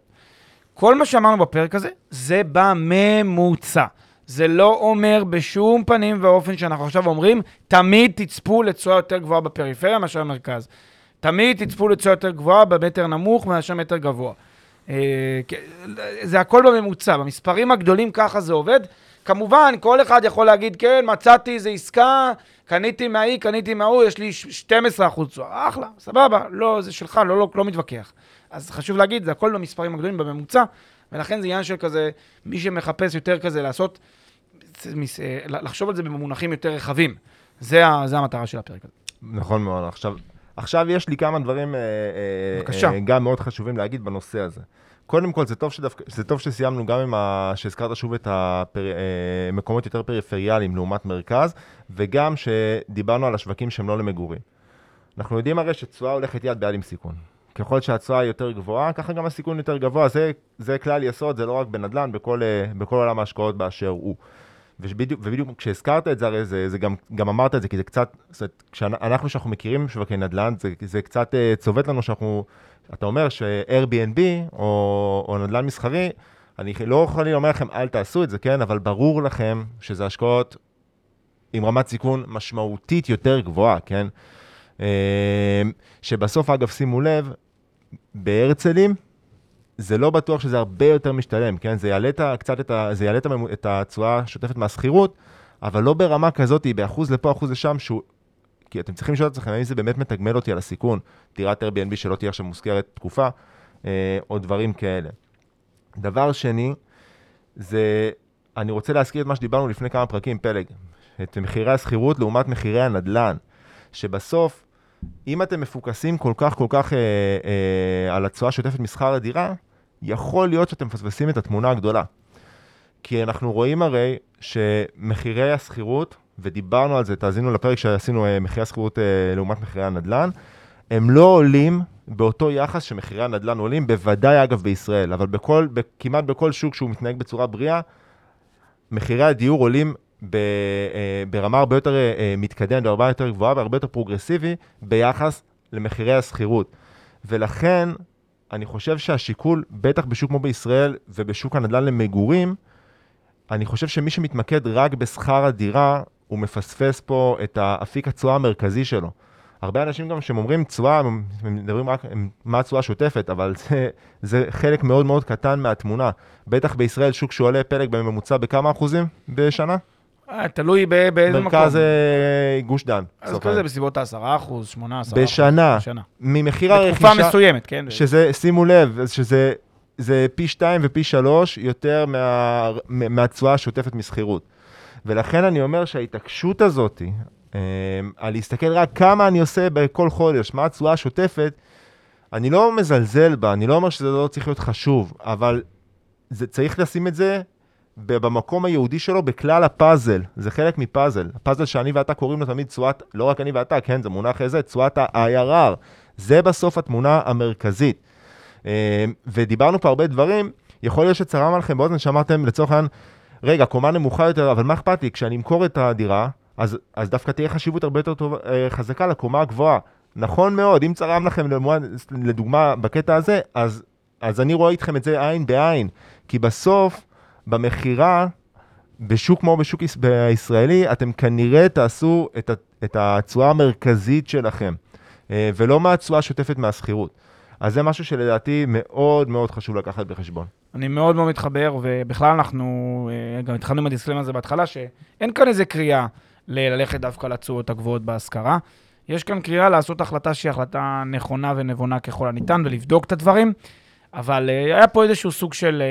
כל מה שאמרנו בפרק הזה, זה בממוצע. זה לא אומר בשום פנים ואופן שאנחנו עכשיו אומרים, תמיד תצפו לתשואה יותר גבוהה בפריפריה מאשר במרכז. תמיד תצפו לתשואה יותר גבוהה במטר נמוך מאשר מטר גבוה. אה, זה הכל בממוצע, במספרים הגדולים ככה זה עובד. כמובן, כל אחד יכול להגיד, כן, מצאתי איזה עסקה, קניתי מהאי, קניתי מההוא, יש לי ש- 12% תשואה. אחלה, סבבה, לא, זה שלך, לא, לא, לא מתווכח. אז חשוב להגיד, זה הכל במספרים הגדולים, בממוצע, ולכן זה עניין של כזה, מי שמחפש יותר כזה לעשות, אה, לחשוב על זה במונחים יותר רחבים. זה, זה המטרה של הפרק הזה. נכון מאוד. עכשיו, עכשיו יש לי כמה דברים אה, אה, בבקשה. אה, גם מאוד חשובים להגיד בנושא הזה. קודם כל, זה טוב, שדווקא, זה טוב שסיימנו גם עם ה... שהזכרת שוב את המקומות יותר פריפריאליים לעומת מרכז, וגם שדיברנו על השווקים שהם לא למגורים. אנחנו יודעים הרי שתשואה הולכת יד ביד עם סיכון. ככל שהתשואה יותר גבוהה, ככה גם הסיכון יותר גבוה. זה, זה כלל יסוד, זה לא רק בנדל"ן, בכל, אה, בכל עולם ההשקעות באשר הוא. ובדיוק, כשהזכרת את זה, הרי זה, זה גם, גם אמרת את זה, כי זה קצת, זאת אומרת, כשאנחנו, שאנחנו מכירים שווקי נדל"ן, זה, זה קצת uh, צובט לנו שאנחנו, אתה אומר ש-Airbnb או, או נדל"ן מסחרי, אני לא יכול לומר לכם, אל תעשו את זה, כן? אבל ברור לכם שזה השקעות עם רמת סיכון משמעותית יותר גבוהה, כן? אה, שבסוף, אגב, שימו לב, בהרצלים, זה לא בטוח שזה הרבה יותר משתלם, כן? זה יעלה את קצת את, ה, זה יעלה את, התשואה השוטפת מהשכירות, אבל לא ברמה כזאת, באחוז לפה, אחוז לשם, שהוא... כי אתם צריכים לשאול את עצמכם האם זה באמת מתגמל אותי על הסיכון, דירת Airbnb שלא תהיה עכשיו מושכרת תקופה, אה, או דברים כאלה. דבר שני, זה, אני רוצה להזכיר את מה שדיברנו לפני כמה פרקים, פלג, את מחירי השכירות לעומת מחירי הנדל"ן, שבסוף, אם אתם מפוקסים כל כך כל כך אה, אה, על התשואה שוטפת משכר הדירה, יכול להיות שאתם מפספסים את התמונה הגדולה. כי אנחנו רואים הרי שמחירי השכירות, ודיברנו על זה, תאזינו לפרק שעשינו אה, מחירי השכירות אה, לעומת מחירי הנדל"ן, הם לא עולים באותו יחס שמחירי הנדל"ן עולים, בוודאי אגב בישראל, אבל בכל, כמעט בכל שוק שהוא מתנהג בצורה בריאה, מחירי הדיור עולים ב, אה, ברמה הרבה יותר מתקדמת, ברמה יותר גבוהה והרבה יותר פרוגרסיבי ביחס למחירי השכירות. ולכן, אני חושב שהשיקול, בטח בשוק כמו בישראל ובשוק הנדל"ן למגורים, אני חושב שמי שמתמקד רק בשכר הדירה, הוא מפספס פה את האפיק התשואה המרכזי שלו. הרבה אנשים גם שהם אומרים תשואה, הם מדברים רק מה התשואה השוטפת, אבל זה, זה חלק מאוד מאוד קטן מהתמונה. בטח בישראל שוק שעולה פלג בממוצע בכמה אחוזים בשנה? אה, תלוי באיזה מקום. מרכז אה, גוש דן. אז כל זה בסביבות ה-10 אחוז, 8, 10 בשנה. ממחיר הרכישה... בתקופה מסוימת, כן. שזה, שימו לב, שזה זה פי 2 ופי 3 יותר מה, מהתשואה השוטפת משכירות. ולכן אני אומר שההתעקשות הזאת, אה, על להסתכל רק כמה אני עושה בכל חודש, מה התשואה השוטפת, אני לא מזלזל בה, אני לא אומר שזה לא צריך להיות חשוב, אבל זה, צריך לשים את זה במקום היהודי שלו בכלל הפאזל, זה חלק מפאזל. הפאזל שאני ואתה קוראים לו תמיד תשואת, לא רק אני ואתה, כן, זה מונח איזה, תשואת ה-IRR. זה בסוף התמונה המרכזית. אה, ודיברנו פה הרבה דברים, יכול להיות שצרם עליכם באוזן שאמרתם לצורך העניין, רגע, קומה נמוכה יותר, אבל מה אכפת לי? כשאני אמכור את הדירה, אז, אז דווקא תהיה חשיבות הרבה יותר טוב, אה, חזקה לקומה הגבוהה. נכון מאוד, אם צרם לכם לדוגמה בקטע הזה, אז, אז אני רואה איתכם את זה עין בעין. כי בסוף, במכירה, בשוק כמו בשוק הישראלי, אתם כנראה תעשו את, התשואה המרכזית שלכם, אה, ולא מהתשואה השוטפת מהשכירות. אז זה משהו שלדעתי מאוד מאוד חשוב לקחת בחשבון. אני מאוד מאוד מתחבר, ובכלל אנחנו אה, גם התחלנו עם הדיסקלם הזה בהתחלה, שאין כאן איזה קריאה ללכת דווקא לתשואות הגבוהות בהשכרה. יש כאן קריאה לעשות החלטה שהיא החלטה נכונה ונבונה ככל הניתן ולבדוק את הדברים, אבל uh, היה פה איזשהו סוג של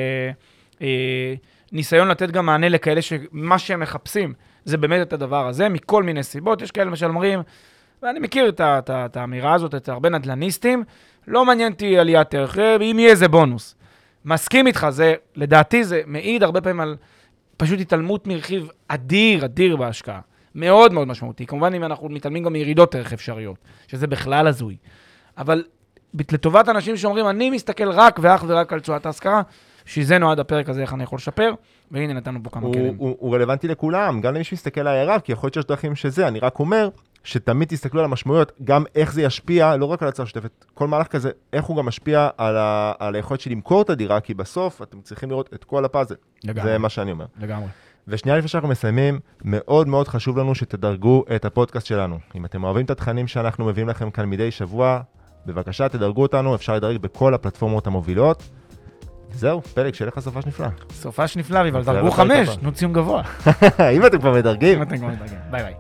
ניסיון לתת גם מענה לכאלה שמה שהם מחפשים זה באמת את הדבר הזה, מכל מיני סיבות. יש כאלה למשל אומרים, ואני מכיר את, את, את האמירה הזאת את הרבה נדל"ניסטים, לא מעניין אותי עליית ערך, אם יהיה איזה בונוס. מסכים איתך, זה, לדעתי זה מעיד הרבה פעמים על פשוט התעלמות מרכיב אדיר, אדיר בהשקעה. מאוד מאוד משמעותי. כמובן, אם אנחנו מתעלמים גם מירידות ערך אפשריות, שזה בכלל הזוי. אבל לטובת אנשים שאומרים, אני מסתכל רק ואך ורק על תשואת ההשכרה, שזה נועד הפרק הזה, איך אני יכול לשפר, והנה נתנו פה כמה הוא, כלים. הוא, הוא רלוונטי לכולם, גם למי שמסתכל על הערב, כי יכול להיות שיש דרכים שזה, אני רק אומר שתמיד תסתכלו על המשמעויות, גם איך זה ישפיע, לא רק על הצעה שוטפת, כל מהלך כזה, איך הוא גם משפיע על, ה, על היכולת שלי למכור את הדירה, כי בסוף אתם צריכים לראות את כל הפאזל. לגמרי. זה מה שאני אומר. לגמרי. ושנייה לפני שאנחנו מסיימים, מאוד מאוד חשוב לנו שתדרגו את הפודקאסט שלנו. אם אתם אוהבים את התכנים שאנחנו מביאים לכם כאן מדי שבוע, בבקשה תדרגו אותנו, אפשר לדרג בכל הפלטפורמות המובילות. זהו, פלג, שיהיה לך סופש נפלא. סופש נפלא, אבל דרגו חמש, תנו ציון גבוה. [laughs] אם אתם כבר מדרגים. אם אתם כבר מדרגים. ביי ביי.